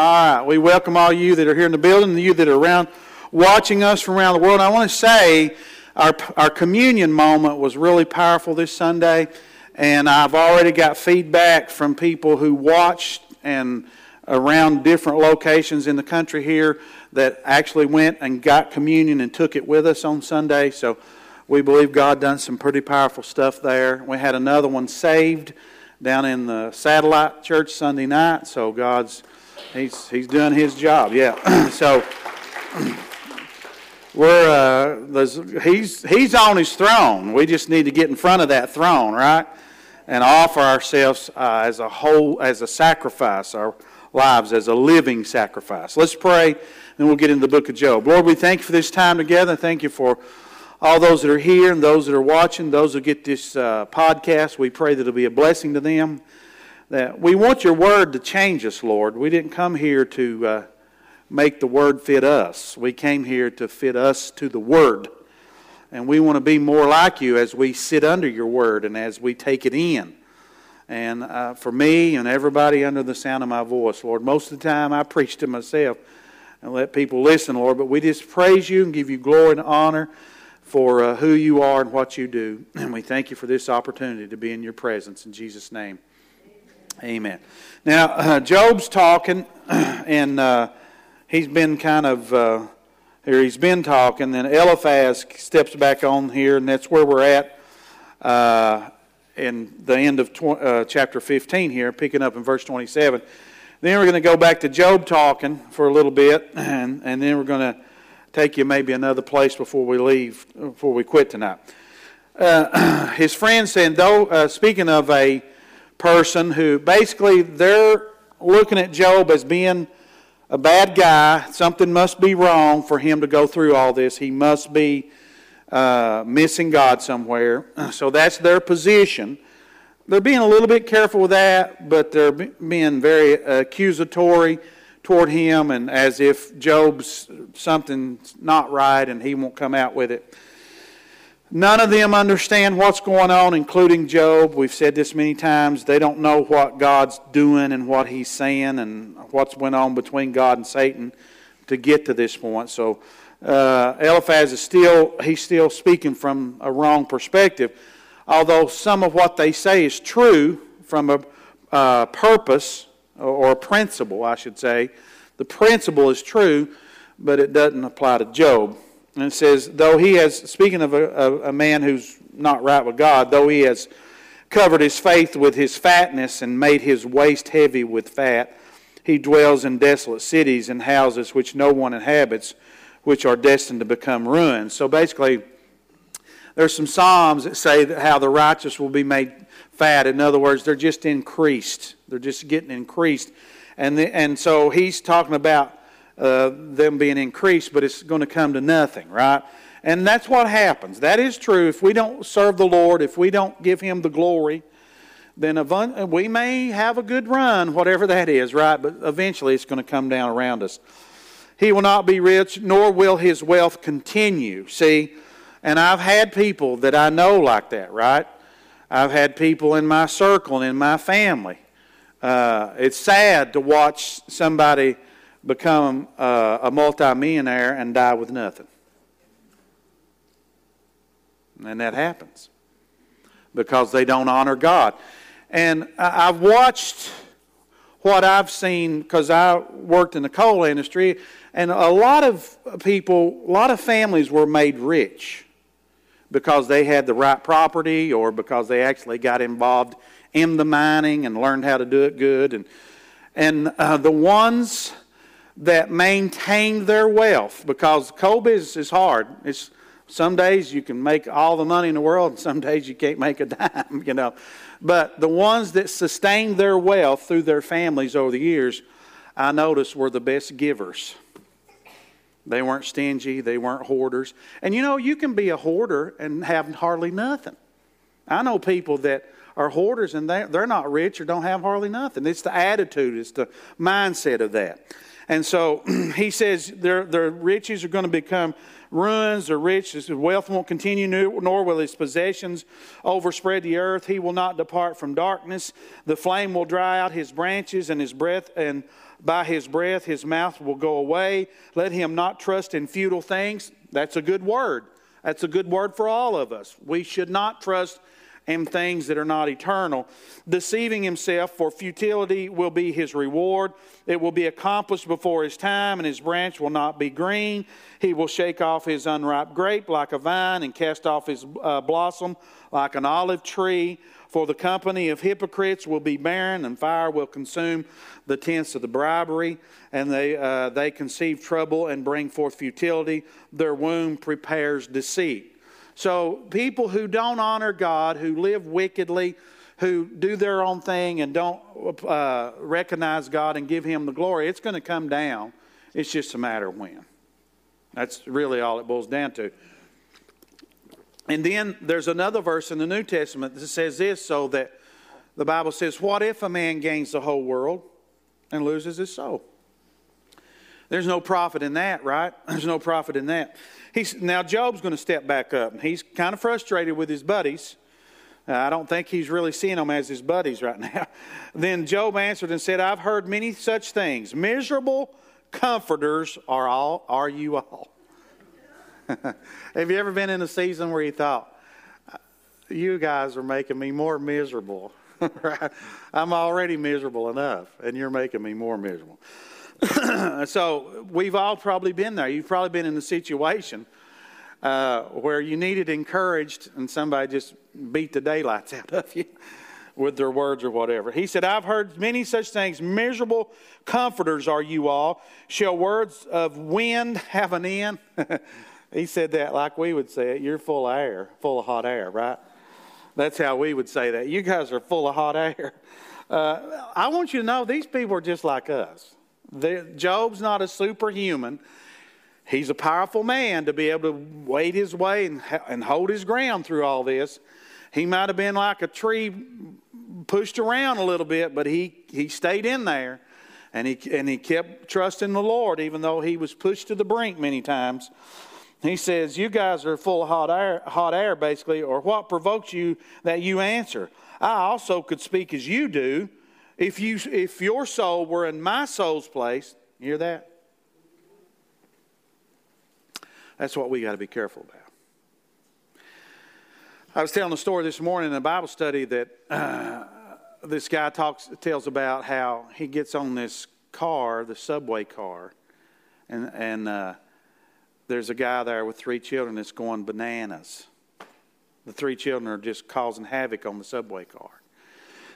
All right, we welcome all you that are here in the building and you that are around watching us from around the world. I want to say our, our communion moment was really powerful this Sunday, and I've already got feedback from people who watched and around different locations in the country here that actually went and got communion and took it with us on Sunday. So we believe God done some pretty powerful stuff there. We had another one saved down in the satellite church Sunday night. So God's he's he's doing his job. Yeah. so we're uh, he's he's on his throne. We just need to get in front of that throne, right? And offer ourselves uh, as a whole as a sacrifice. Our lives as a living sacrifice. Let's pray, and we'll get into the book of Job. Lord, we thank you for this time together. Thank you for all those that are here and those that are watching, those who get this uh, podcast. We pray that it'll be a blessing to them. That we want your word to change us, Lord. We didn't come here to uh, make the word fit us. We came here to fit us to the word. And we want to be more like you as we sit under your word and as we take it in. And uh, for me and everybody under the sound of my voice, Lord, most of the time I preach to myself and let people listen, Lord, but we just praise you and give you glory and honor for uh, who you are and what you do. And we thank you for this opportunity to be in your presence. In Jesus' name, amen. Now, uh, Job's talking, and uh, he's been kind of. Uh, here he's been talking, then Eliphaz steps back on here, and that's where we're at uh, in the end of tw- uh, chapter 15 here, picking up in verse 27. Then we're going to go back to Job talking for a little bit, and, and then we're going to take you maybe another place before we leave, before we quit tonight. Uh, his friend said, though, speaking of a person who basically they're looking at Job as being a bad guy. Something must be wrong for him to go through all this. He must be uh, missing God somewhere. So that's their position. They're being a little bit careful with that, but they're being very accusatory toward him and as if Job's something's not right and he won't come out with it. None of them understand what's going on, including Job. We've said this many times. They don't know what God's doing and what He's saying and what's went on between God and Satan to get to this point. So uh, Eliphaz is still he's still speaking from a wrong perspective, although some of what they say is true from a uh, purpose or a principle, I should say. The principle is true, but it doesn't apply to Job. And it says, though he has, speaking of a, a, man who's not right with God, though he has covered his faith with his fatness and made his waist heavy with fat, he dwells in desolate cities and houses which no one inhabits which are destined to become ruins. So basically, there's some Psalms that say that how the righteous will be made fat. In other words, they're just increased. They're just getting increased. And, the, and so he's talking about uh, them being increased, but it's going to come to nothing, right? And that's what happens. That is true. If we don't serve the Lord, if we don't give Him the glory, then we may have a good run, whatever that is, right? But eventually it's going to come down around us. He will not be rich, nor will his wealth continue. See, and I've had people that I know like that, right? I've had people in my circle and in my family. Uh, it's sad to watch somebody become uh, a multimillionaire and die with nothing. And that happens because they don't honor God. And I've watched what I've seen because I worked in the coal industry, and a lot of people, a lot of families were made rich because they had the right property or because they actually got involved in the mining and learned how to do it good. And, and uh, the ones that maintained their wealth, because coal business is hard. It's, some days you can make all the money in the world, and some days you can't make a dime, you know. But the ones that sustained their wealth through their families over the years, I noticed were the best givers. They weren't stingy, they weren't hoarders. And you know, you can be a hoarder and have hardly nothing. I know people that are hoarders and they're, they're not rich or don't have hardly nothing. It's the attitude, it's the mindset of that. And so he says their, their riches are going to become ruins or rich. His wealth won't continue, nor will his possessions overspread the earth. He will not depart from darkness. The flame will dry out his branches, and his breath, and by his breath his mouth will go away. Let him not trust in futile things. That's a good word. That's a good word for all of us. We should not trust in things that are not eternal. Deceiving himself, for futility will be his reward. It will be accomplished before his time, and his branch will not be green. He will shake off his unripe grape like a vine, and cast off his uh, blossom like an olive tree. For the company of hypocrites will be barren, and fire will consume the tents of the bribery, and they, uh, they conceive trouble and bring forth futility. Their womb prepares deceit. So, people who don't honor God, who live wickedly, who do their own thing and don't uh, recognize God and give Him the glory, it's going to come down. It's just a matter of when. That's really all it boils down to. And then there's another verse in the New Testament that says this so that the Bible says, What if a man gains the whole world and loses his soul? There's no profit in that, right? There's no profit in that. He's, now, Job's going to step back up. He's kind of frustrated with his buddies. Uh, I don't think he's really seeing them as his buddies right now. then Job answered and said, I've heard many such things. Miserable comforters are all are you all. Have you ever been in a season where you thought, you guys are making me more miserable? I'm already miserable enough, and you're making me more miserable. so we've all probably been there. You've probably been in a situation uh, where you needed encouraged, and somebody just beat the daylights out of you with their words or whatever. He said, I've heard many such things. Miserable comforters are you all. Shall words of wind have an end? he said that like we would say it. You're full of air, full of hot air, right? That's how we would say that. You guys are full of hot air. Uh, I want you to know these people are just like us. Job's not a superhuman. He's a powerful man to be able to wade his way and, and hold his ground through all this. He might have been like a tree pushed around a little bit, but he, he stayed in there and he, and he kept trusting the Lord, even though he was pushed to the brink many times. He says, You guys are full of hot air, hot air, basically, or what provokes you that you answer? I also could speak as you do, if, you, if your soul were in my soul's place, hear that? That's what we got to be careful about. I was telling a story this morning in a Bible study that uh, this guy talks tells about how he gets on this car, the subway car, and and uh, there's a guy there with three children that's going bananas. The three children are just causing havoc on the subway car.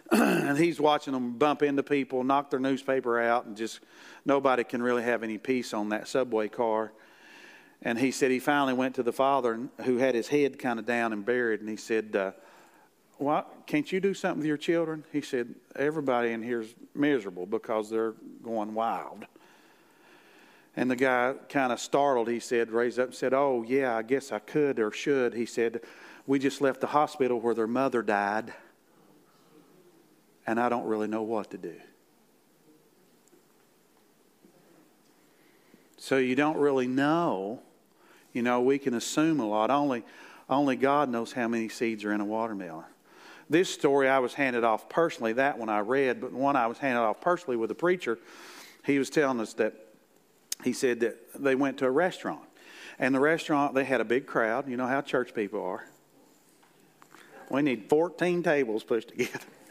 and he's watching them bump into people, knock their newspaper out, and just nobody can really have any peace on that subway car. And he said he finally went to the father who had his head kind of down and buried, and he said, uh, "What? Can't you do something with your children?" He said, "Everybody in here's miserable because they're going wild." And the guy, kind of startled, he said, raised up and said, "Oh yeah, I guess I could or should." He said, "We just left the hospital where their mother died." And I don't really know what to do. So you don't really know. You know, we can assume a lot. Only, only God knows how many seeds are in a watermelon. This story I was handed off personally, that one I read, but one I was handed off personally with a preacher. He was telling us that he said that they went to a restaurant. And the restaurant, they had a big crowd. You know how church people are. We need 14 tables pushed together.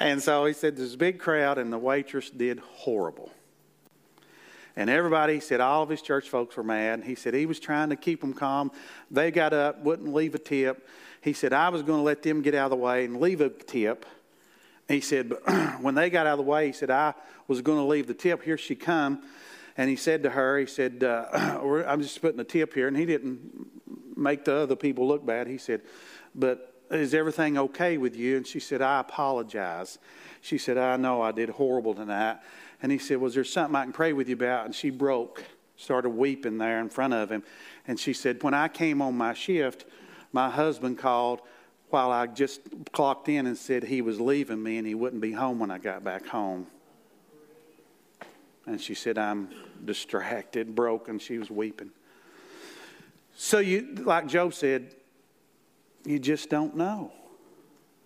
And so he said, There's a big crowd, and the waitress did horrible. And everybody said all of his church folks were mad. And he said he was trying to keep them calm. They got up, wouldn't leave a tip. He said, I was going to let them get out of the way and leave a tip. He said, but when they got out of the way, he said, I was going to leave the tip. Here she come. And he said to her, he said, uh, I'm just putting a tip here. And he didn't make the other people look bad. He said, but is everything okay with you? And she said, I apologize. She said, I know I did horrible tonight. And he said, Was there something I can pray with you about? And she broke, started weeping there in front of him. And she said, When I came on my shift, my husband called while I just clocked in and said he was leaving me and he wouldn't be home when I got back home. And she said, I'm distracted, broken. She was weeping. So, you, like Job said, you just don't know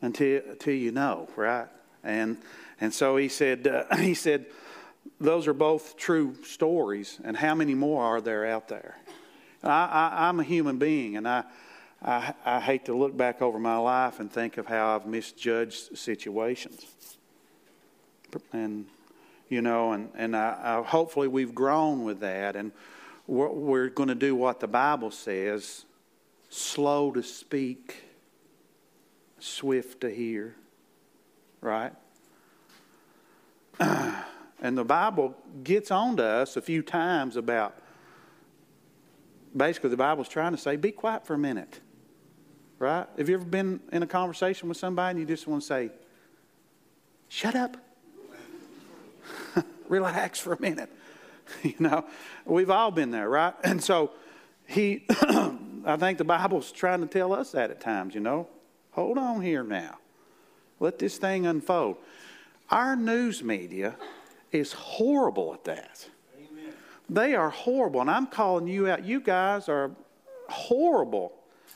until, until you know, right? And, and so he said, uh, he said, those are both true stories, and how many more are there out there? I, am a human being, and I, I, I hate to look back over my life and think of how I've misjudged situations. And, you know, and, and I, I, hopefully we've grown with that, and we're, we're going to do what the Bible says slow to speak, swift to hear, right? and the Bible gets on to us a few times about basically the Bible's trying to say, be quiet for a minute. Right? Have you ever been in a conversation with somebody and you just want to say, shut up? Relax for a minute. you know, we've all been there, right? And so he, I think the Bible's trying to tell us that at times, you know. Hold on here now. Let this thing unfold. Our news media is horrible at that. Amen. They are horrible. And I'm calling you out. You guys are horrible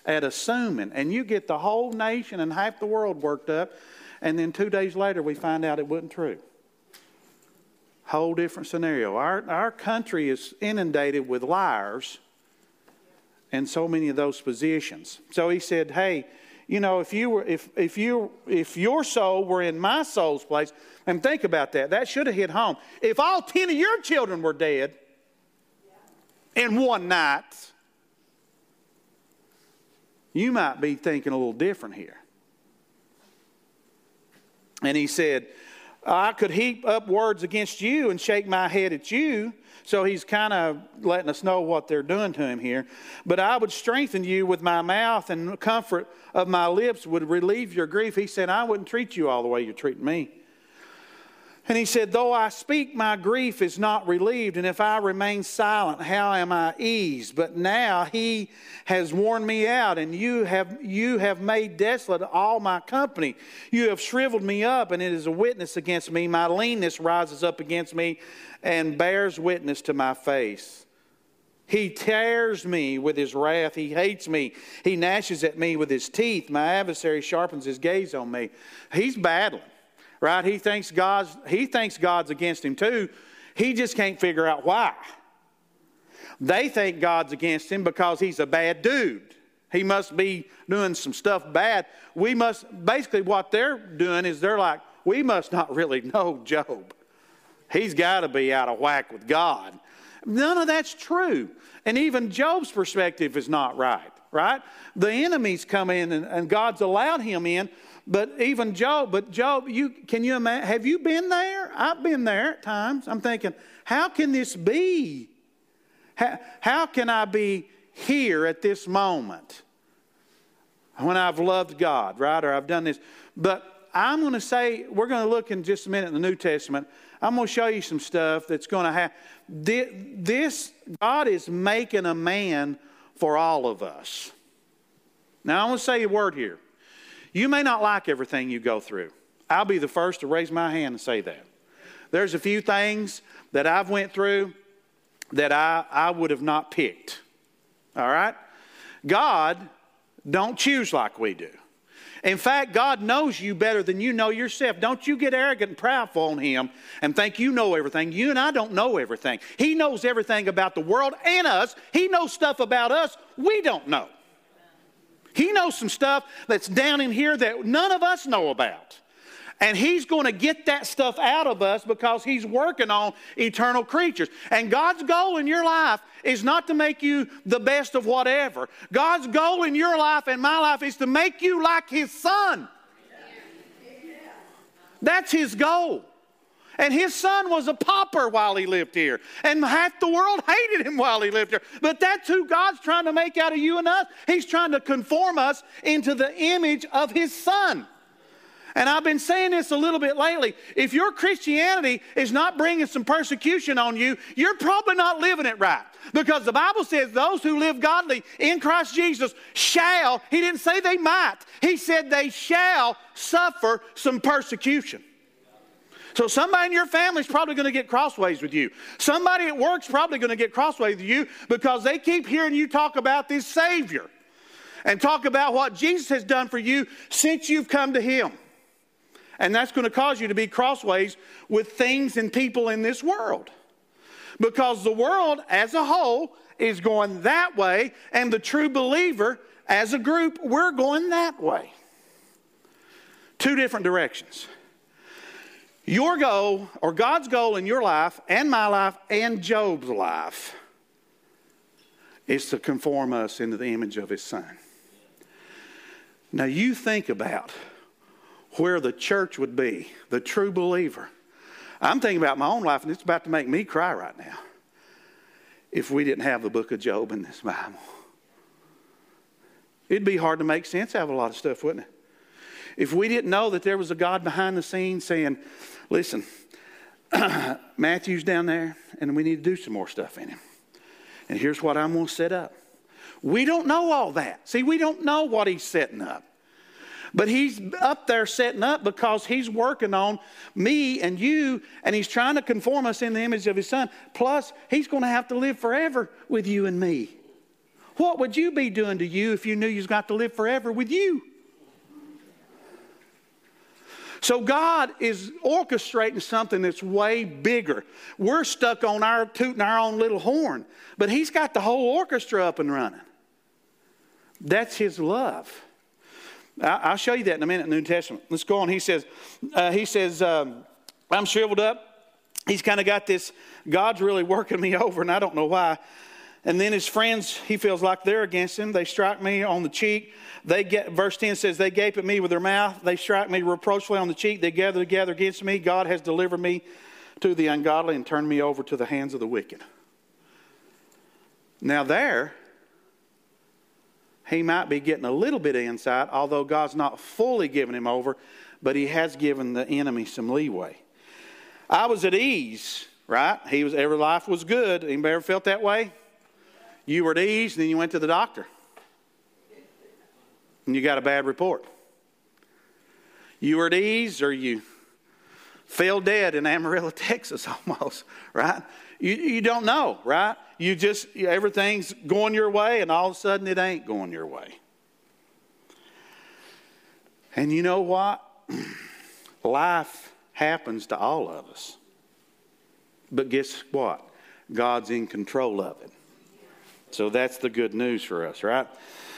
at assuming. And you get the whole nation and half the world worked up. And then two days later, we find out it wasn't true. Whole different scenario. Our, our country is inundated with liars in so many of those positions. So he said, Hey, you know, if you were if if you if your soul were in my soul's place, and think about that, that should have hit home. If all ten of your children were dead in one night, you might be thinking a little different here. And he said, I could heap up words against you and shake my head at you. So he's kind of letting us know what they're doing to him here. But I would strengthen you with my mouth, and comfort of my lips would relieve your grief. He said, I wouldn't treat you all the way you're treating me. And he said, Though I speak, my grief is not relieved, and if I remain silent, how am I eased? But now he has worn me out, and you have, you have made desolate all my company. You have shriveled me up, and it is a witness against me. My leanness rises up against me and bears witness to my face. He tears me with his wrath. He hates me. He gnashes at me with his teeth. My adversary sharpens his gaze on me. He's battling right? He thinks God's, he thinks God's against him too. He just can't figure out why. They think God's against him because he's a bad dude. He must be doing some stuff bad. We must, basically, what they're doing is they're like, we must not really know Job. He's got to be out of whack with God. None of that's true. And even Job's perspective is not right, right? The enemies come in and, and God's allowed him in but even Job, but Job, you can you imagine? Have you been there? I've been there at times. I'm thinking, how can this be? How, how can I be here at this moment when I've loved God, right? Or I've done this. But I'm going to say, we're going to look in just a minute in the New Testament. I'm going to show you some stuff that's going to happen. this. God is making a man for all of us. Now, I'm going to say a word here. You may not like everything you go through. I'll be the first to raise my hand and say that. There's a few things that I've went through that I, I would have not picked. All right? God don't choose like we do. In fact, God knows you better than you know yourself. Don't you get arrogant and proudful on Him and think you know everything. You and I don't know everything. He knows everything about the world and us. He knows stuff about us we don't know. He knows some stuff that's down in here that none of us know about. And he's going to get that stuff out of us because he's working on eternal creatures. And God's goal in your life is not to make you the best of whatever. God's goal in your life and my life is to make you like his son. That's his goal. And his son was a pauper while he lived here. And half the world hated him while he lived here. But that's who God's trying to make out of you and us. He's trying to conform us into the image of his son. And I've been saying this a little bit lately. If your Christianity is not bringing some persecution on you, you're probably not living it right. Because the Bible says those who live godly in Christ Jesus shall, he didn't say they might, he said they shall suffer some persecution. So somebody in your family is probably going to get crossways with you. Somebody at work's probably going to get crossways with you because they keep hearing you talk about this Savior and talk about what Jesus has done for you since you've come to Him. And that's going to cause you to be crossways with things and people in this world. Because the world as a whole is going that way, and the true believer as a group, we're going that way. Two different directions. Your goal, or God's goal in your life, and my life, and Job's life, is to conform us into the image of his son. Now, you think about where the church would be, the true believer. I'm thinking about my own life, and it's about to make me cry right now if we didn't have the book of Job in this Bible. It'd be hard to make sense out of a lot of stuff, wouldn't it? If we didn't know that there was a God behind the scenes saying, listen, Matthew's down there, and we need to do some more stuff in him. And here's what I'm going to set up. We don't know all that. See, we don't know what he's setting up. But he's up there setting up because he's working on me and you, and he's trying to conform us in the image of his son. Plus, he's going to have to live forever with you and me. What would you be doing to you if you knew you've got to live forever with you? So God is orchestrating something that's way bigger. We're stuck on our tooting our own little horn, but He's got the whole orchestra up and running. That's His love. I'll show you that in a minute in the New Testament. Let's go on. He says, uh, he says, um, I'm shriveled up. He's kind of got this, God's really working me over, and I don't know why. And then his friends, he feels like they're against him. They strike me on the cheek. They get, verse 10 says, they gape at me with their mouth. They strike me reproachfully on the cheek. They gather together against me. God has delivered me to the ungodly and turned me over to the hands of the wicked. Now, there, he might be getting a little bit of insight, although God's not fully giving him over, but he has given the enemy some leeway. I was at ease, right? He was every life was good. Anybody ever felt that way? You were at ease, and then you went to the doctor. And you got a bad report. You were at ease, or you fell dead in Amarillo, Texas, almost, right? You, you don't know, right? You just, everything's going your way, and all of a sudden it ain't going your way. And you know what? Life happens to all of us. But guess what? God's in control of it. So that's the good news for us, right?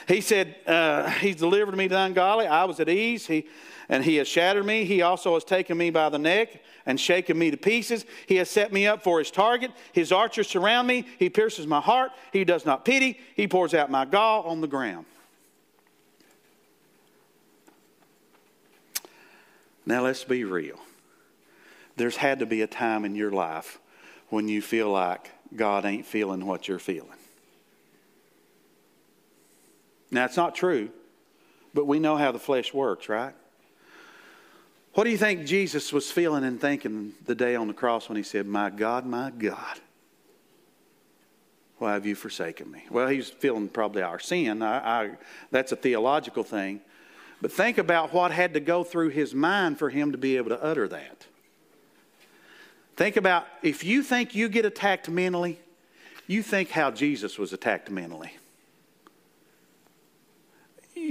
He said, uh, He's delivered me to ungodly. I was at ease. He, and He has shattered me. He also has taken me by the neck and shaken me to pieces. He has set me up for His target. His archers surround me. He pierces my heart. He does not pity. He pours out my gall on the ground. Now let's be real. There's had to be a time in your life when you feel like God ain't feeling what you're feeling. Now, it's not true, but we know how the flesh works, right? What do you think Jesus was feeling and thinking the day on the cross when he said, My God, my God, why have you forsaken me? Well, he's feeling probably our sin. I, I, that's a theological thing. But think about what had to go through his mind for him to be able to utter that. Think about if you think you get attacked mentally, you think how Jesus was attacked mentally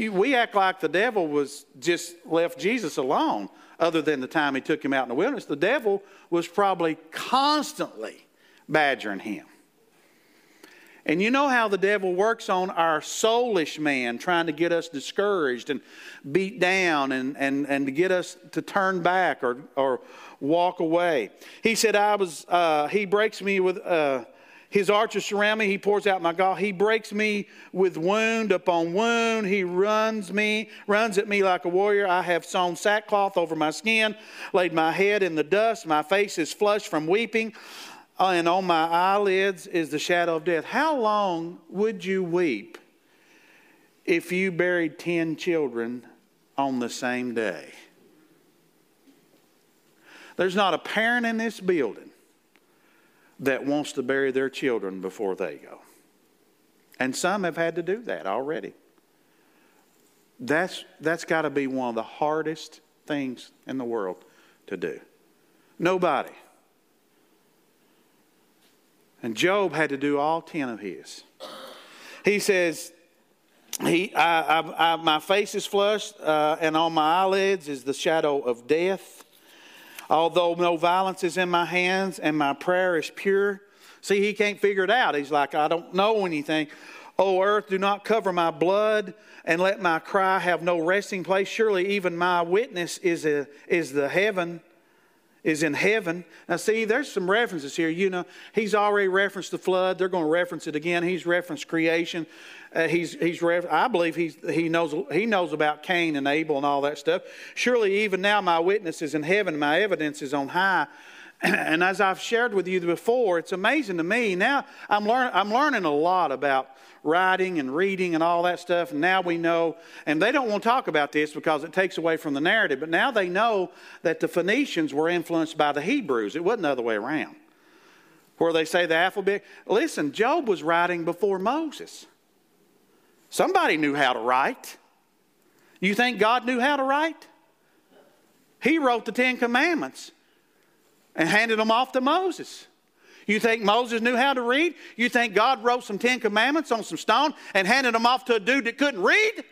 we act like the devil was just left Jesus alone, other than the time he took him out in the wilderness. The devil was probably constantly badgering him. And you know how the devil works on our soulish man, trying to get us discouraged and beat down and, and, and to get us to turn back or, or walk away. He said, I was, uh, he breaks me with, uh, his archers surround me. He pours out my gall. He breaks me with wound upon wound. He runs me, runs at me like a warrior. I have sewn sackcloth over my skin, laid my head in the dust. My face is flushed from weeping, and on my eyelids is the shadow of death. How long would you weep if you buried 10 children on the same day? There's not a parent in this building that wants to bury their children before they go. And some have had to do that already. That's, that's got to be one of the hardest things in the world to do. Nobody. And Job had to do all 10 of his. He says, he, I, I, I, my face is flushed, uh, and on my eyelids is the shadow of death. Although no violence is in my hands and my prayer is pure. See, he can't figure it out. He's like, I don't know anything. O earth, do not cover my blood, and let my cry have no resting place. Surely even my witness is, a, is the heaven, is in heaven. Now, see, there's some references here. You know, he's already referenced the flood. They're going to reference it again. He's referenced creation. Uh, he's, he's I believe he's, he, knows, he knows about Cain and Abel and all that stuff. Surely even now my witness is in heaven, my evidence is on high. And as I've shared with you before, it's amazing to me. Now I'm, learn, I'm learning a lot about writing and reading and all that stuff. And now we know, and they don't want to talk about this because it takes away from the narrative, but now they know that the Phoenicians were influenced by the Hebrews. It wasn't the other way around. Where they say the alphabet. Listen, Job was writing before Moses. Somebody knew how to write. You think God knew how to write? He wrote the Ten Commandments and handed them off to Moses. You think Moses knew how to read? You think God wrote some Ten Commandments on some stone and handed them off to a dude that couldn't read?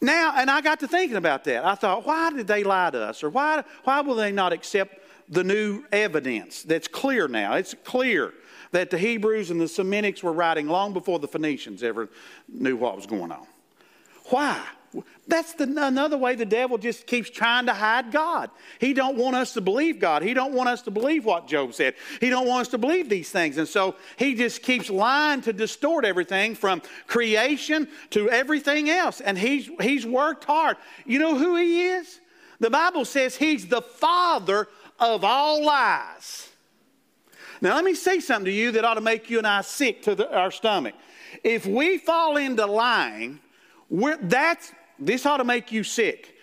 Now, and I got to thinking about that. I thought, why did they lie to us? Or why, why will they not accept the new evidence that's clear now? It's clear that the Hebrews and the Semitics were writing long before the Phoenicians ever knew what was going on. Why? That's the, another way the devil just keeps trying to hide God. He don't want us to believe God. He don't want us to believe what Job said. He don't want us to believe these things. And so he just keeps lying to distort everything from creation to everything else. And he's, he's worked hard. You know who he is? The Bible says he's the father of all lies. Now, let me say something to you that ought to make you and I sick to the, our stomach. If we fall into lying, that's this ought to make you sick.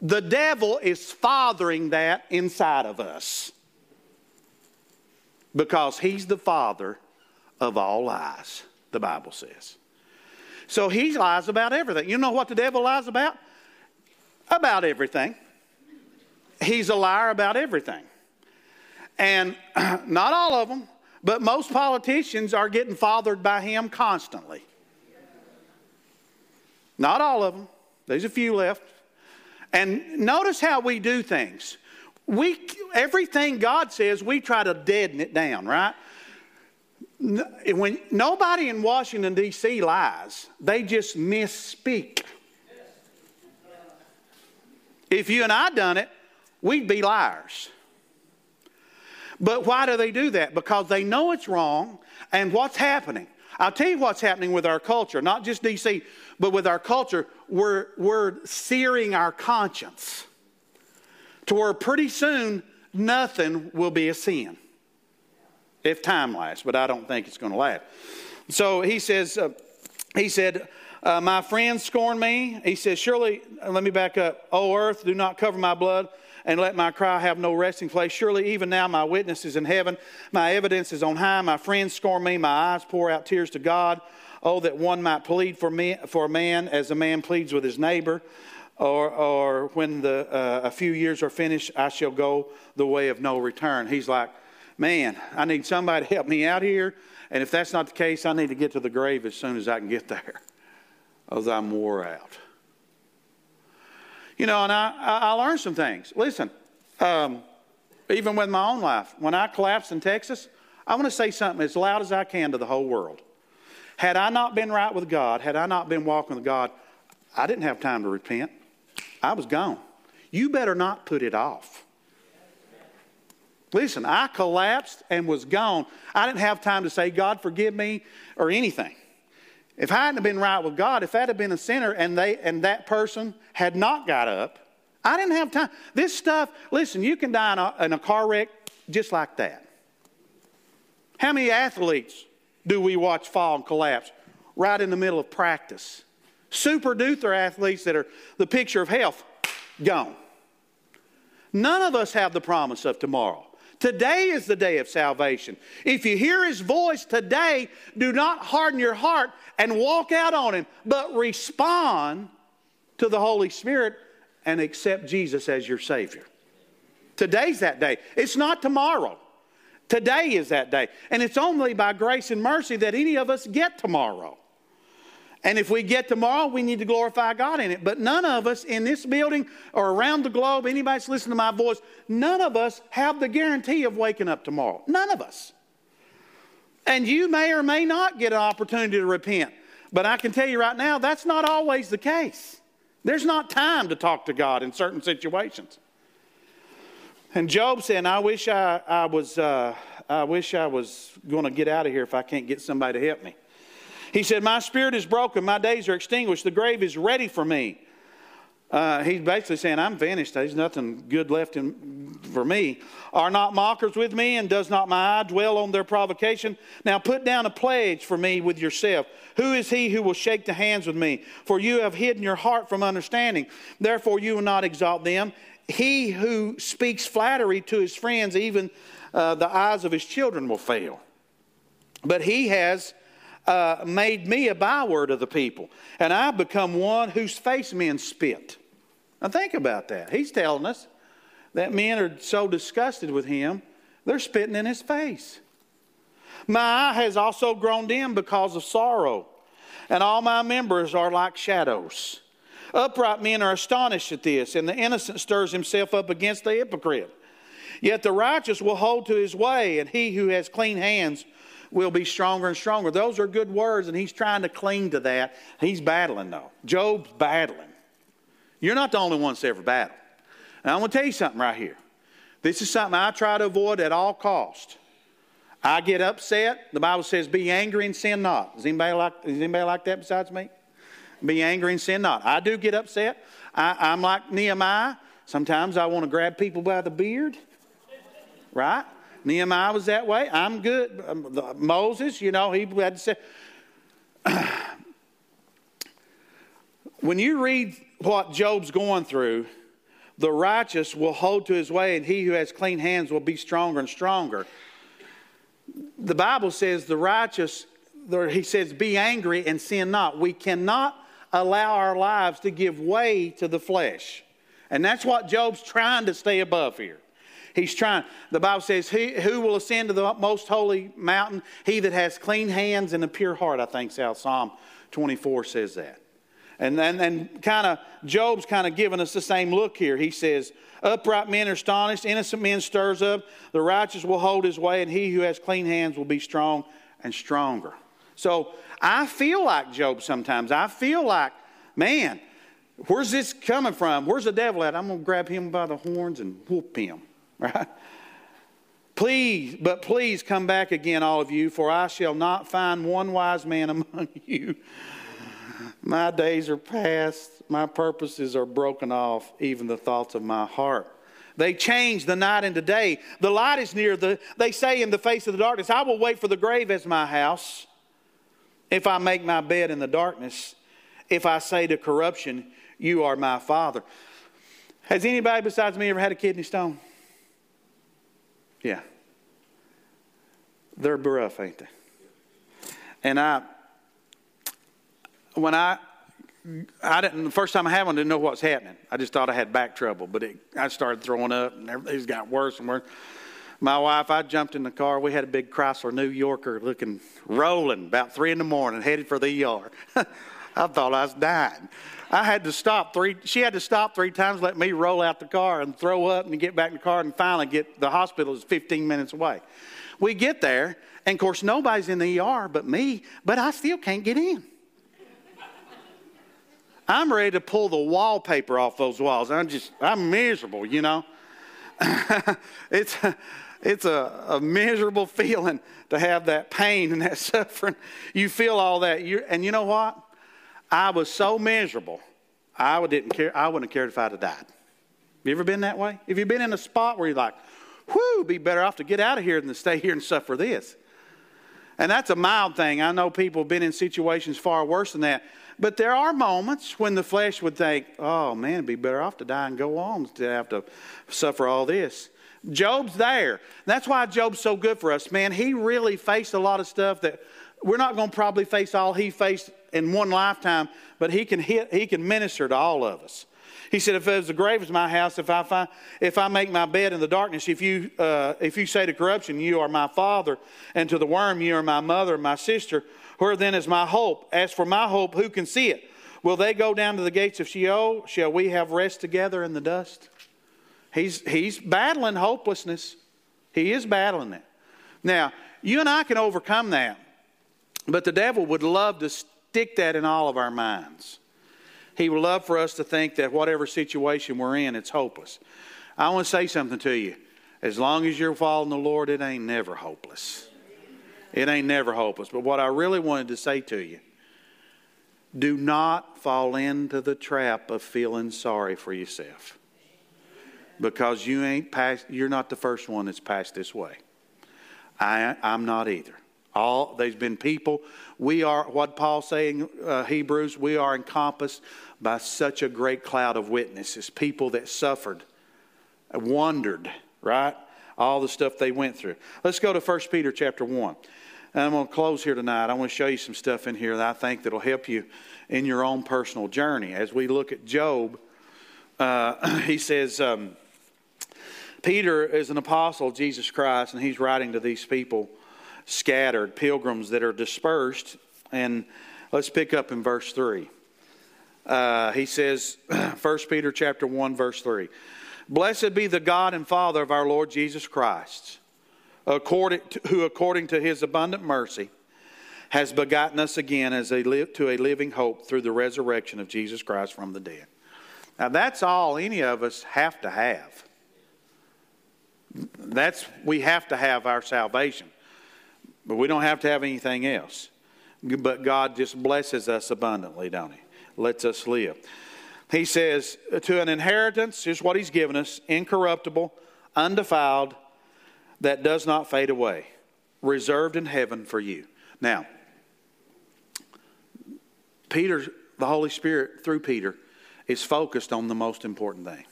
The devil is fathering that inside of us because he's the father of all lies, the Bible says. So he lies about everything. You know what the devil lies about? About everything. He's a liar about everything. And not all of them, but most politicians are getting fathered by him constantly. Not all of them. There's a few left. And notice how we do things. We, everything God says, we try to deaden it down, right? When nobody in Washington, D.C. lies, they just misspeak. If you and I done it, we'd be liars. But why do they do that? Because they know it's wrong, and what's happening? I'll tell you what's happening with our culture, not just DC, but with our culture. We're, we're searing our conscience to where pretty soon nothing will be a sin. If time lasts, but I don't think it's going to last. So he says, uh, he said, uh, My friends scorn me. He says, Surely, let me back up. O earth, do not cover my blood and let my cry have no resting place. Surely, even now, my witness is in heaven. My evidence is on high. My friends scorn me. My eyes pour out tears to God. Oh, that one might plead for, me, for a man as a man pleads with his neighbor. Or, or when the, uh, a few years are finished, I shall go the way of no return. He's like, man, I need somebody to help me out here. And if that's not the case, I need to get to the grave as soon as I can get there, as I'm wore out. You know, and I, I learned some things. Listen, um, even with my own life, when I collapsed in Texas, I want to say something as loud as I can to the whole world. Had I not been right with God, had I not been walking with God, I didn't have time to repent. I was gone. You better not put it off. Listen, I collapsed and was gone. I didn't have time to say, God, forgive me, or anything. If I hadn't been right with God, if that had been a sinner and, they, and that person had not got up, I didn't have time. This stuff, listen, you can die in a, in a car wreck just like that. How many athletes do we watch fall and collapse right in the middle of practice? Super duper athletes that are the picture of health, gone. None of us have the promise of tomorrow. Today is the day of salvation. If you hear his voice today, do not harden your heart and walk out on him, but respond to the Holy Spirit and accept Jesus as your Savior. Today's that day. It's not tomorrow. Today is that day. And it's only by grace and mercy that any of us get tomorrow. And if we get tomorrow, we need to glorify God in it. But none of us in this building or around the globe, anybody that's listening to my voice, none of us have the guarantee of waking up tomorrow. None of us. And you may or may not get an opportunity to repent. But I can tell you right now, that's not always the case. There's not time to talk to God in certain situations. And Job said, I wish I, I was, uh, I wish I was going to get out of here if I can't get somebody to help me. He said, My spirit is broken, my days are extinguished, the grave is ready for me. Uh, he's basically saying, I'm finished. There's nothing good left in, for me. Are not mockers with me, and does not my eye dwell on their provocation? Now put down a pledge for me with yourself. Who is he who will shake the hands with me? For you have hidden your heart from understanding. Therefore, you will not exalt them. He who speaks flattery to his friends, even uh, the eyes of his children will fail. But he has uh, made me a byword of the people, and I've become one whose face men spit. Now think about that. He's telling us that men are so disgusted with him, they're spitting in his face. My eye has also grown dim because of sorrow, and all my members are like shadows. Upright men are astonished at this, and the innocent stirs himself up against the hypocrite. Yet the righteous will hold to his way, and he who has clean hands will be stronger and stronger. Those are good words, and he's trying to cling to that. He's battling, though. Job's battling. You're not the only one that's ever battled. And I'm going to tell you something right here. This is something I try to avoid at all cost. I get upset. The Bible says, be angry and sin not. Is anybody like, is anybody like that besides me? Be angry and sin not. I do get upset. I, I'm like Nehemiah. Sometimes I want to grab people by the beard, right? Nehemiah was that way. I'm good. Um, Moses, you know, he had to say. when you read what Job's going through, the righteous will hold to his way, and he who has clean hands will be stronger and stronger. The Bible says the righteous, he says, be angry and sin not. We cannot allow our lives to give way to the flesh. And that's what Job's trying to stay above here. He's trying. The Bible says, he, Who will ascend to the most holy mountain? He that has clean hands and a pure heart, I think how Psalm 24 says that. And then and kind of Job's kind of giving us the same look here. He says, Upright men are astonished, innocent men stirs up, the righteous will hold his way, and he who has clean hands will be strong and stronger. So I feel like Job sometimes. I feel like, man, where's this coming from? Where's the devil at? I'm to grab him by the horns and whoop him. Right? Please, but please come back again, all of you, for I shall not find one wise man among you. My days are past, my purposes are broken off, even the thoughts of my heart. They change the night into day. The light is near the, they say in the face of the darkness, I will wait for the grave as my house. If I make my bed in the darkness, if I say to corruption, You are my father. Has anybody besides me ever had a kidney stone? Yeah. They're rough, ain't they? And I, when I, I didn't, the first time I had one, I didn't know what was happening. I just thought I had back trouble, but it, I started throwing up and everything's got worse and worse. My wife, I jumped in the car. We had a big Chrysler New Yorker looking, rolling about three in the morning, headed for the ER. I thought I was dying. I had to stop three, she had to stop three times, let me roll out the car and throw up and get back in the car and finally get, the hospital is 15 minutes away. We get there, and of course, nobody's in the ER but me, but I still can't get in. I'm ready to pull the wallpaper off those walls. I'm just, I'm miserable, you know. it's, it's a, a, miserable feeling to have that pain and that suffering. You feel all that. you and you know what? I was so miserable, I didn't care. I wouldn't have cared if I'd have died. Have you ever been that way? Have you been in a spot where you're like, whew, be better off to get out of here than to stay here and suffer this? And that's a mild thing. I know people have been in situations far worse than that. But there are moments when the flesh would think, oh man, it'd be better off to die and go on to have to suffer all this. Job's there. That's why Job's so good for us. Man, he really faced a lot of stuff that we're not going to probably face all he faced in one lifetime, but he can hit, he can minister to all of us. He said, "If as the grave is my house, if I find, if I make my bed in the darkness, if you uh, if you say to corruption, you are my father, and to the worm, you are my mother my sister. Where then is my hope? As for my hope, who can see it? Will they go down to the gates of Sheol? Shall we have rest together in the dust?" He's, he's battling hopelessness. He is battling it. Now, you and I can overcome that, but the devil would love to stick that in all of our minds. He would love for us to think that whatever situation we're in, it's hopeless. I want to say something to you. As long as you're following the Lord, it ain't never hopeless. It ain't never hopeless. But what I really wanted to say to you do not fall into the trap of feeling sorry for yourself because you ain't passed, you're not the first one that's passed this way. I, I'm not either. All there's been people. We are what Paul's saying, uh, Hebrews. We are encompassed by such a great cloud of witnesses. People that suffered, wondered, right? All the stuff they went through. Let's go to 1 Peter chapter one. And I'm going to close here tonight. I want to show you some stuff in here that I think that'll help you in your own personal journey. As we look at Job, uh, he says. Um, Peter is an apostle of Jesus Christ, and he's writing to these people, scattered pilgrims that are dispersed. And let's pick up in verse 3. Uh, he says, 1 Peter chapter 1, verse 3. Blessed be the God and Father of our Lord Jesus Christ, according to, who according to his abundant mercy has begotten us again as a live, to a living hope through the resurrection of Jesus Christ from the dead. Now, that's all any of us have to have. That's we have to have our salvation. But we don't have to have anything else. But God just blesses us abundantly, don't he? Lets us live. He says, to an inheritance, here's what he's given us incorruptible, undefiled, that does not fade away, reserved in heaven for you. Now, Peter, the Holy Spirit, through Peter, is focused on the most important thing.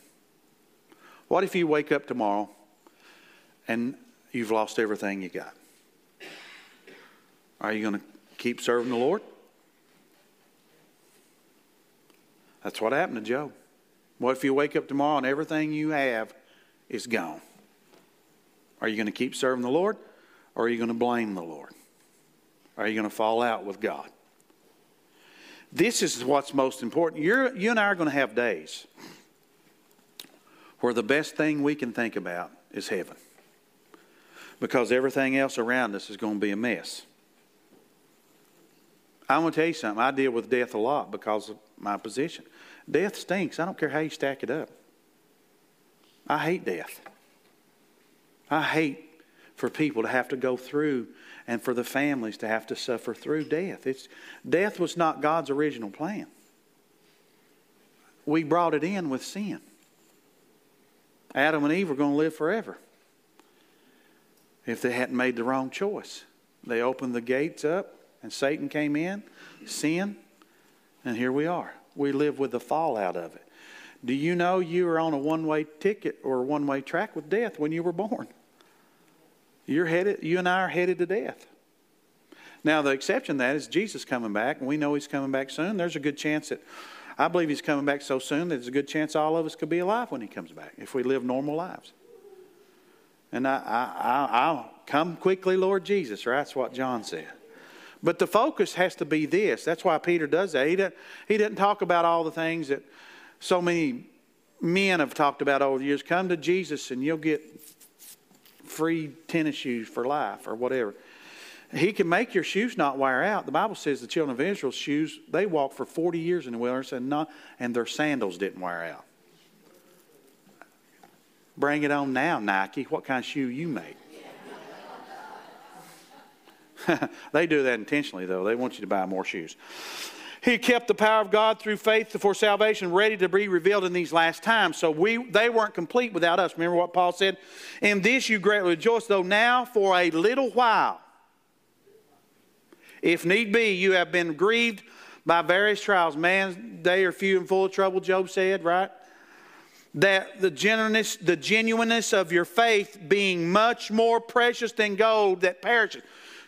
What if you wake up tomorrow and you've lost everything you got. Are you going to keep serving the Lord? That's what happened to Job. What if you wake up tomorrow and everything you have is gone? Are you going to keep serving the Lord or are you going to blame the Lord? Are you going to fall out with God? This is what's most important. You're, you and I are going to have days where the best thing we can think about is heaven because everything else around us is going to be a mess. I'm going to tell you something. I deal with death a lot because of my position. Death stinks. I don't care how you stack it up. I hate death. I hate for people to have to go through and for the families to have to suffer through death. It's, death was not God's original plan. We brought it in with sin. Adam and Eve were going to live forever if they hadn't made the wrong choice. They opened the gates up, and Satan came in, sin, and here we are. We live with the fallout of it. Do you know you were on a one way ticket or one way track with death when you were born? You're headed, you and I are headed to death. Now, the exception to that is Jesus coming back, and we know he's coming back soon. There's a good chance that, I believe he's coming back so soon that there's a good chance all of us could be alive when he comes back if we live normal lives. And I, I, I'll come quickly, Lord Jesus, right? That's what John said. But the focus has to be this. That's why Peter does that. He doesn't, he doesn't talk about all the things that so many men have talked about over the years. Come to Jesus and you'll get free tennis shoes for life or whatever. He can make your shoes not wear out. The Bible says the children of Israel's shoes, they walked for 40 years in the wilderness and, not, and their sandals didn't wear out. Bring it on now, Nike. What kind of shoe you make? they do that intentionally, though. They want you to buy more shoes. He kept the power of God through faith for salvation ready to be revealed in these last times. So we they weren't complete without us. Remember what Paul said? In this you greatly rejoice, though now for a little while. If need be, you have been grieved by various trials. Man, they are few and full of trouble, Job said, right? That the genuineness, the genuineness of your faith being much more precious than gold that perishes.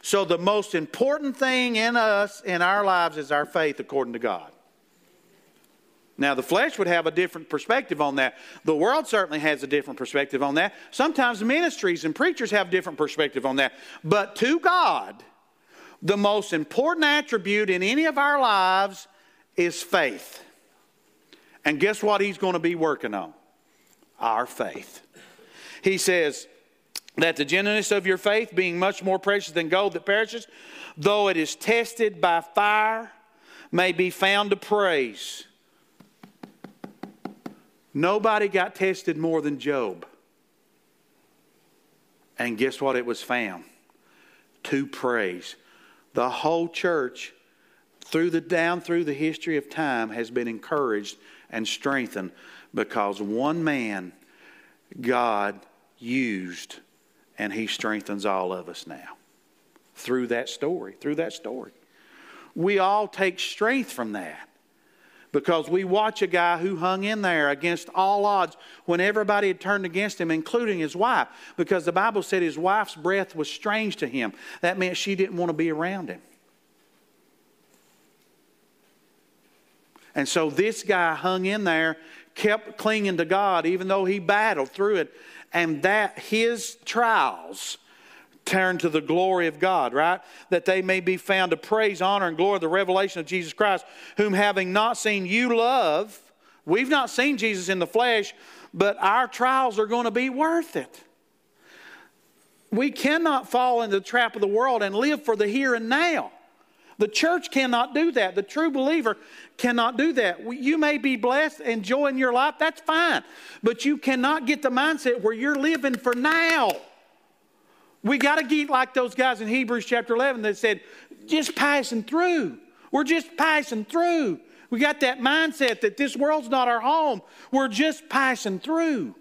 So, the most important thing in us, in our lives, is our faith according to God. Now, the flesh would have a different perspective on that. The world certainly has a different perspective on that. Sometimes ministries and preachers have different perspective on that. But to God, the most important attribute in any of our lives is faith. And guess what he's going to be working on? Our faith. He says that the genuineness of your faith, being much more precious than gold that perishes, though it is tested by fire, may be found to praise Nobody got tested more than Job. And guess what? It was found to praise. The whole church, through the down through the history of time, has been encouraged and strengthened because one man God used, and He strengthens all of us now through that story. Through that story, we all take strength from that because we watch a guy who hung in there against all odds when everybody had turned against him, including his wife, because the Bible said his wife's breath was strange to him. That meant she didn't want to be around him. And so this guy hung in there, kept clinging to God, even though he battled through it. And that his trials turn to the glory of God, right? That they may be found to praise, honor, and glory the revelation of Jesus Christ, whom having not seen you love. We've not seen Jesus in the flesh, but our trials are going to be worth it. We cannot fall into the trap of the world and live for the here and now. The church cannot do that. The true believer cannot do that. You may be blessed, enjoying your life, that's fine. But you cannot get the mindset where you're living for now. We got to get like those guys in Hebrews chapter 11 that said, just passing through. We're just passing through. We got that mindset that this world's not our home. We're just passing through.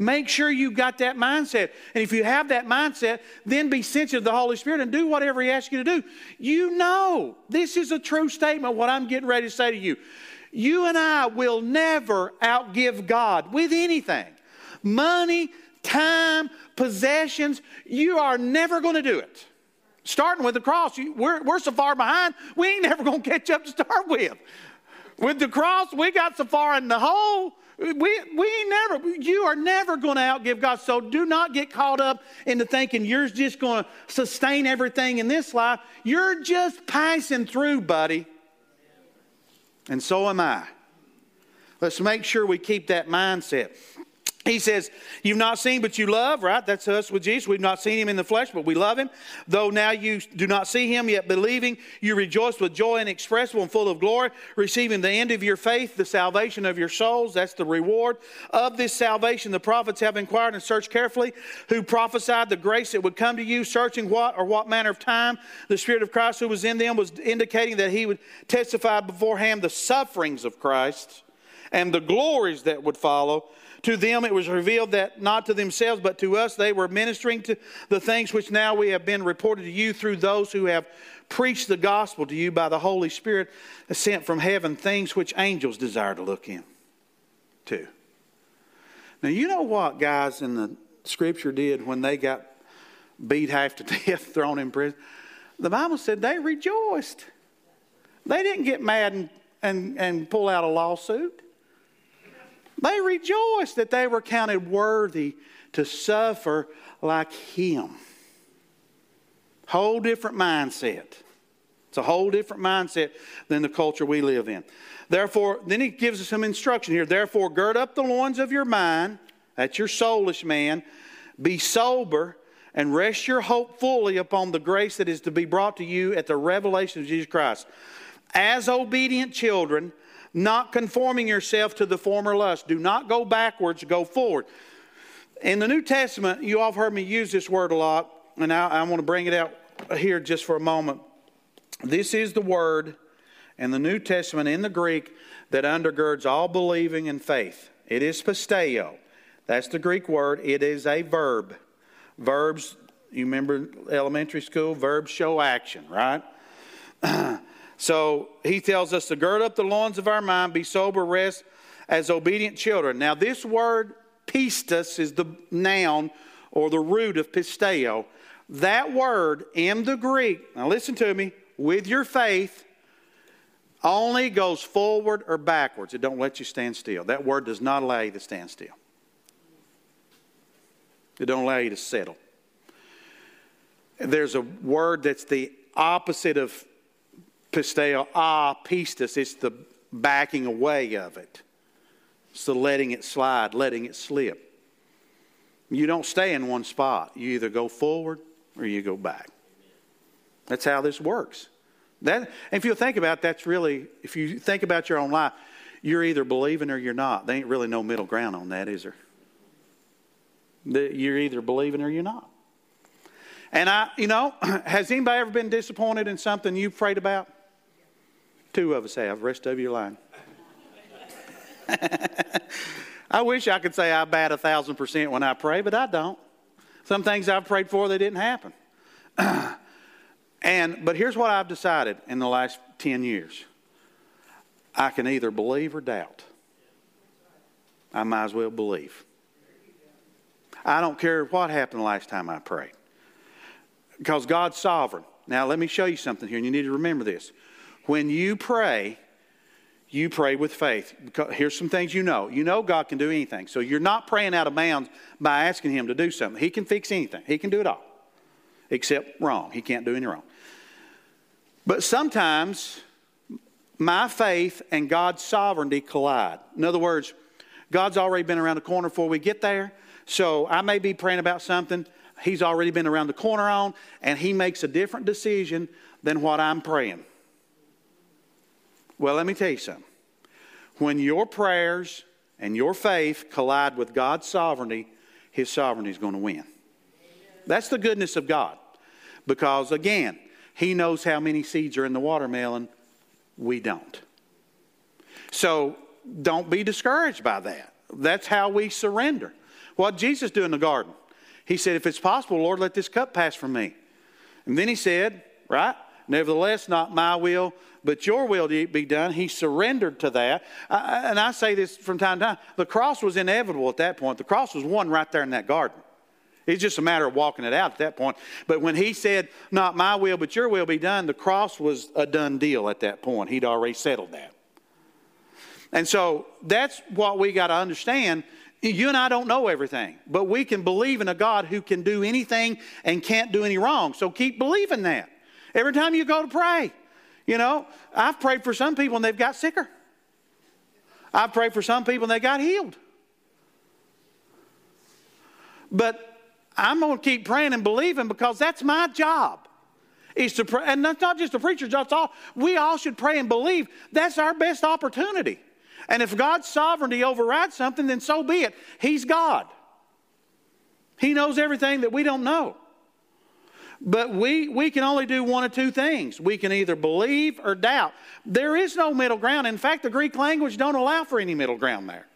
Make sure you got that mindset. And if you have that mindset, then be sensitive to the Holy Spirit and do whatever He asks you to do. You know, this is a true statement, what I'm getting ready to say to you. You and I will never outgive God with anything money, time, possessions, you are never going to do it. Starting with the cross, we're, we're so far behind, we ain't never going to catch up to start with. With the cross, we got so far in the hole, we, we never, you are never going to outgive God. So do not get caught up into thinking you're just going to sustain everything in this life. You're just passing through, buddy. And so am I. Let's make sure we keep that mindset. He says, You've not seen, but you love, right? That's us with Jesus. We've not seen him in the flesh, but we love him. Though now you do not see him, yet believing, you rejoice with joy inexpressible and full of glory, receiving the end of your faith, the salvation of your souls. That's the reward of this salvation. The prophets have inquired and searched carefully who prophesied the grace that would come to you, searching what or what manner of time the Spirit of Christ who was in them was indicating that he would testify beforehand the sufferings of Christ and the glories that would follow. To them it was revealed that not to themselves, but to us they were ministering to the things which now we have been reported to you through those who have preached the gospel to you by the Holy Spirit sent from heaven, things which angels desire to look in to. Now, you know what guys in the scripture did when they got beat half to death, thrown in prison? The Bible said they rejoiced. They didn't get mad and, and, and pull out a lawsuit. They rejoiced that they were counted worthy to suffer like him. Whole different mindset. It's a whole different mindset than the culture we live in. Therefore, then he gives us some instruction here. Therefore, gird up the loins of your mind, that's your soulish man, be sober, and rest your hope fully upon the grace that is to be brought to you at the revelation of Jesus Christ. As obedient children, not conforming yourself to the former lust. Do not go backwards, go forward. In the New Testament, you all have heard me use this word a lot, and I, I want to bring it out here just for a moment. This is the word in the New Testament in the Greek that undergirds all believing and faith. It is pisteo. That's the Greek word. It is a verb. Verbs You remember elementary school? Verbs show action, right? so he tells us to gird up the loins of our mind, be sober, rest as obedient children. Now, this word pistis is the noun or the root of pisteo. That word in the Greek, now listen to me, with your faith only goes forward or backwards. It don't let you stand still. That word does not allow you to stand still. It don't allow you to settle. There's a word that's the opposite of pisteo, ah, pistis. It's the backing away of it. It's the letting it slide, letting it slip. You don't stay in one spot. You either go forward or you go back. That's how this works. That, if you think about it, that's really, if you think about your own life, you're either believing or you're not. There ain't really no middle ground on that, is there? You're either believing or you're not. And I, you know, has anybody ever been disappointed in something you've prayed about? Two of us have. Rest of you lying. I wish I could say I bat a thousand percent when I pray, but I don't. Some things I've prayed for, they didn't happen. and but here's what I've decided in the last ten years. I can either believe or doubt. I might as well believe. I don't care what happened last time I prayed. Because God's sovereign. Now, let me show you something here, and you need to remember this. When you pray, you pray with faith. Here's some things you know. You know God can do anything. So you're not praying out of bounds by asking Him to do something. He can fix anything, He can do it all, except wrong. He can't do any wrong. But sometimes my faith and God's sovereignty collide. In other words, God's already been around the corner before we get there. So I may be praying about something He's already been around the corner on, and He makes a different decision than what I'm praying. Well, let me tell you something. When your prayers and your faith collide with God's sovereignty, His sovereignty is going to win. That's the goodness of God. Because again, He knows how many seeds are in the watermelon. We don't. So don't be discouraged by that. That's how we surrender. What Jesus do in the garden? He said, If it's possible, Lord, let this cup pass from me. And then he said, right? Nevertheless, not my will, but your will be done. He surrendered to that. and I say this from time to time the cross was inevitable at that point. The cross was won right there in that garden. It's just a matter of walking it out at that point. But when he said, Not my will, but your will be done, the cross was a done deal at that point. He'd already settled that. And so that's what we got to understand. You and I don't know everything, but we can believe in a God who can do anything and can't do any wrong. So keep believing that. Every time you go to pray, you know, I've prayed for some people and they've got sicker. I've prayed for some people and they got healed. But I'm going to keep praying and believing because that's my job. Is to pray, and that's not just the preacher's job. All. We all should pray and believe. That's our best opportunity. And if God's sovereignty overrides something, then so be it. He's God. He knows everything that we don't know. But we, we can only do one of two things. We can either believe or doubt. There is no middle ground. In fact, the Greek language don't allow for any middle ground there.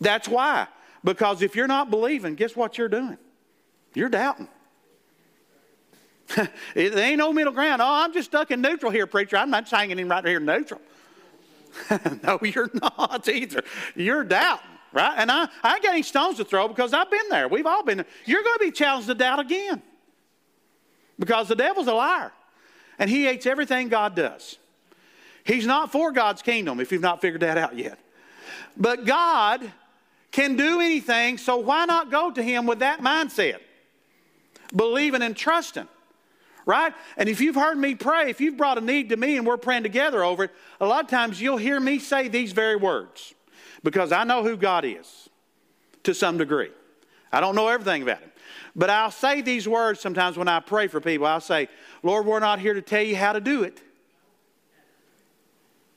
That's why. Because if you're not believing, guess what you're doing? You're doubting. there ain't no middle ground. Oh, I'm just stuck in neutral here, preacher. I'm not hanging in right here neutral. no, you're not either. You're doubting, right? And I, I ain't got any stones to throw because I've been there. We've all been there. You're going to be challenged to doubt again. Because the devil's a liar. And he hates everything God does. He's not for God's kingdom if you've not figured that out yet. But God can do anything, so why not go to him with that mindset? Believing and trusting. Right? And if you've heard me pray, if you've brought a need to me and we're praying together over it, a lot of times you'll hear me say these very words because I know who God is to some degree. I don't know everything about him. But I'll say these words sometimes when I pray for people. I'll say, Lord, we're not here to tell you how to do it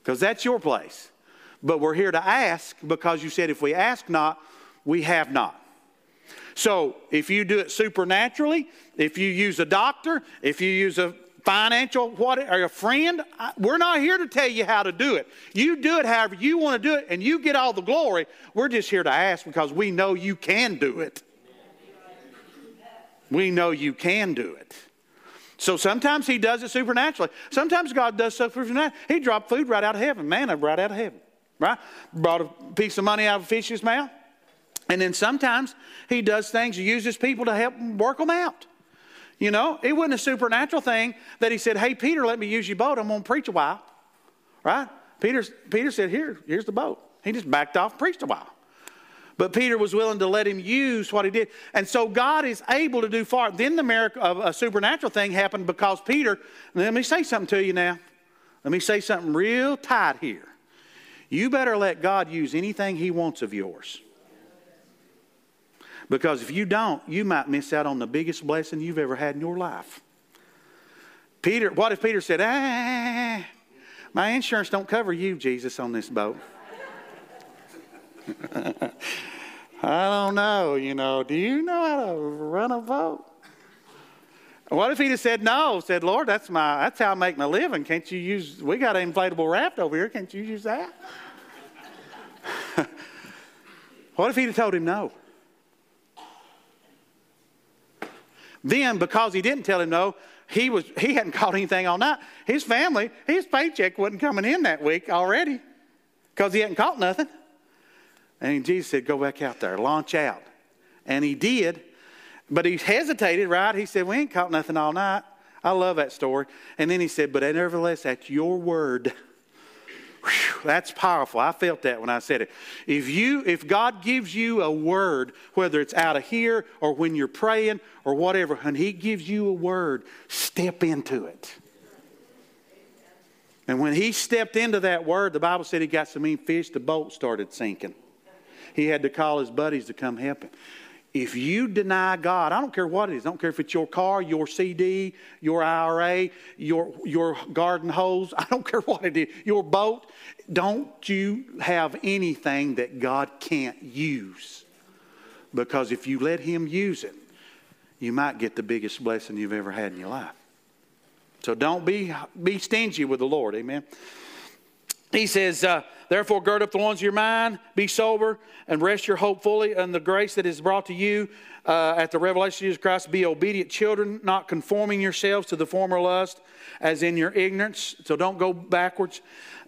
because that's your place. But we're here to ask because you said if we ask not, we have not. So if you do it supernaturally, if you use a doctor, if you use a financial what or a friend, we're not here to tell you how to do it. You do it however you want to do it, and you get all the glory. We're just here to ask because we know you can do it. We know you can do it. So sometimes he does it supernaturally. Sometimes God does stuff supernaturally. He dropped food right out of heaven, manna right out of heaven, right? Brought a piece of money out of a fish's mouth. And then sometimes he does things, he uses people to help work them out. You know, it wasn't a supernatural thing that he said, Hey, Peter, let me use your boat. I'm going to preach a while. Right? Peter, Peter said, Here, here's the boat. He just backed off and preached a while. But Peter was willing to let him use what he did. And so God is able to do far. Then the miracle of a supernatural thing happened because Peter, let me say something to you now. Let me say something real tight here. You better let God use anything he wants of yours. Because if you don't, you might miss out on the biggest blessing you've ever had in your life. Peter, what if Peter said, ah, my insurance don't cover you, Jesus, on this boat? I don't know, you know, do you know how to run a boat? What if he just said no? Said, Lord, that's my that's how I make my living. Can't you use we got an inflatable raft over here, can't you use that? what if he'd have told him no? Then, because he didn't tell him no, he was he hadn't caught anything all night. His family, his paycheck wasn't coming in that week already because he hadn't caught nothing. And Jesus said, Go back out there, launch out. And he did, but he hesitated, right? He said, We ain't caught nothing all night. I love that story. And then he said, But nevertheless, that's your word. Whew, that's powerful. I felt that when I said it. If you if God gives you a word, whether it's out of here or when you're praying or whatever, and he gives you a word, step into it. And when he stepped into that word, the Bible said he got some mean fish, the boat started sinking. He had to call his buddies to come help him. If you deny God, I don't care what it is, I don't care if it's your car, your CD, your IRA, your, your garden hose, I don't care what it is, your boat, don't you have anything that God can't use. Because if you let Him use it, you might get the biggest blessing you've ever had in your life. So don't be, be stingy with the Lord, amen. He says, uh, Therefore, gird up the loins of your mind, be sober, and rest your hope fully on the grace that is brought to you uh, at the revelation of Jesus Christ. Be obedient children, not conforming yourselves to the former lust, as in your ignorance. So don't go backwards.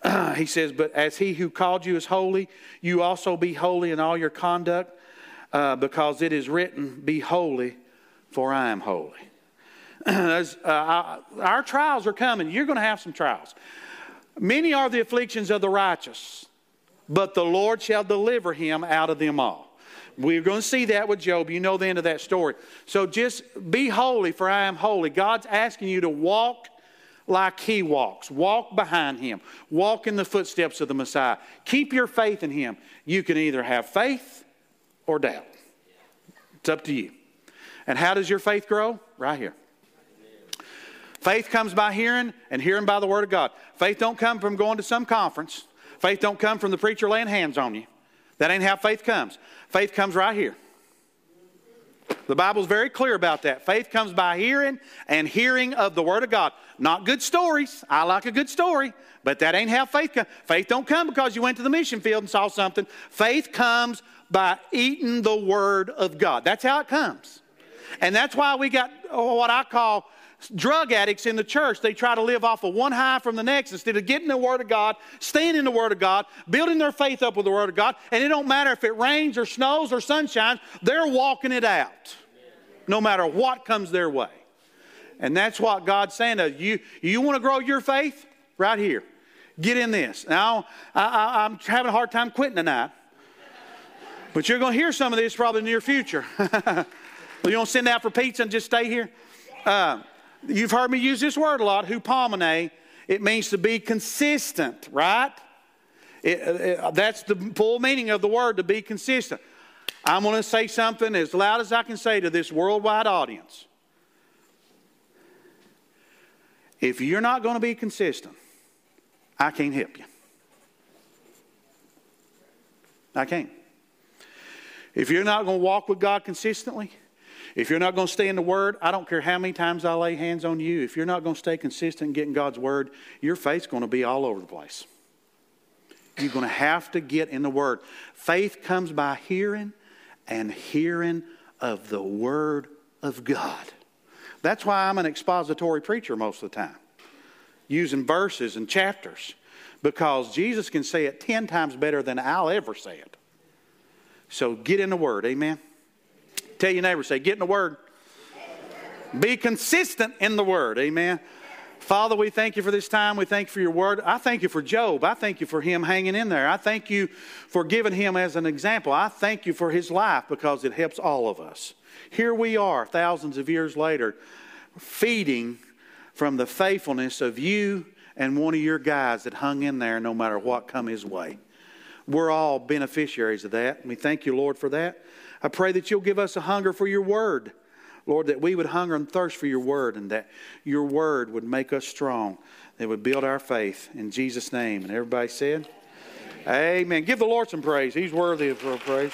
He says, But as he who called you is holy, you also be holy in all your conduct, uh, because it is written, Be holy, for I am holy. As, uh, our trials are coming. You're going to have some trials. Many are the afflictions of the righteous, but the Lord shall deliver him out of them all. We're going to see that with Job. You know the end of that story. So just be holy, for I am holy. God's asking you to walk like he walks. Walk behind him. Walk in the footsteps of the Messiah. Keep your faith in him. You can either have faith or doubt. It's up to you. And how does your faith grow? Right here. Faith comes by hearing, and hearing by the Word of God. Faith don't come from going to some conference. Faith don't come from the preacher laying hands on you. That ain't how faith comes. Faith comes right here. The Bible's very clear about that. Faith comes by hearing and hearing of the Word of God. Not good stories. I like a good story, but that ain't how faith comes. Faith don't come because you went to the mission field and saw something. Faith comes by eating the Word of God. That's how it comes. And that's why we got oh, what I call drug addicts in the church, they try to live off of one high from the next instead of getting the Word of God, staying in the Word of God, building their faith up with the Word of God. And it don't matter if it rains or snows or sunshine, they're walking it out no matter what comes their way. And that's what God's saying to you. You want to grow your faith? Right here. Get in this. Now, I, am having a hard time quitting tonight. But you're going to hear some of this probably in the near future. you don't send out for pizza and just stay here? Uh, You've heard me use this word a lot, hupomene. It means to be consistent, right? It, uh, it, uh, that's the full meaning of the word, to be consistent. I'm going to say something as loud as I can say to this worldwide audience. If you're not going to be consistent, I can't help you. I can't. If you're not going to walk with God consistently, if you're not going to stay in the Word, I don't care how many times I lay hands on you. If you're not going to stay consistent in getting God's Word, your faith's going to be all over the place. You're going to have to get in the Word. Faith comes by hearing, and hearing of the Word of God. That's why I'm an expository preacher most of the time, using verses and chapters, because Jesus can say it 10 times better than I'll ever say it. So get in the Word, amen? Tell your neighbor, say, get in the Word. Be consistent in the Word, amen? Father, we thank you for this time. We thank you for your word. I thank you for Job. I thank you for him hanging in there. I thank you for giving him as an example. I thank you for his life because it helps all of us. Here we are, thousands of years later, feeding from the faithfulness of you and one of your guys that hung in there no matter what come his way. We're all beneficiaries of that. We thank you, Lord, for that. I pray that you'll give us a hunger for your word. Lord, that we would hunger and thirst for your word and that your word would make us strong, that would build our faith. In Jesus' name. And everybody said, Amen. Amen. Give the Lord some praise. He's worthy of praise.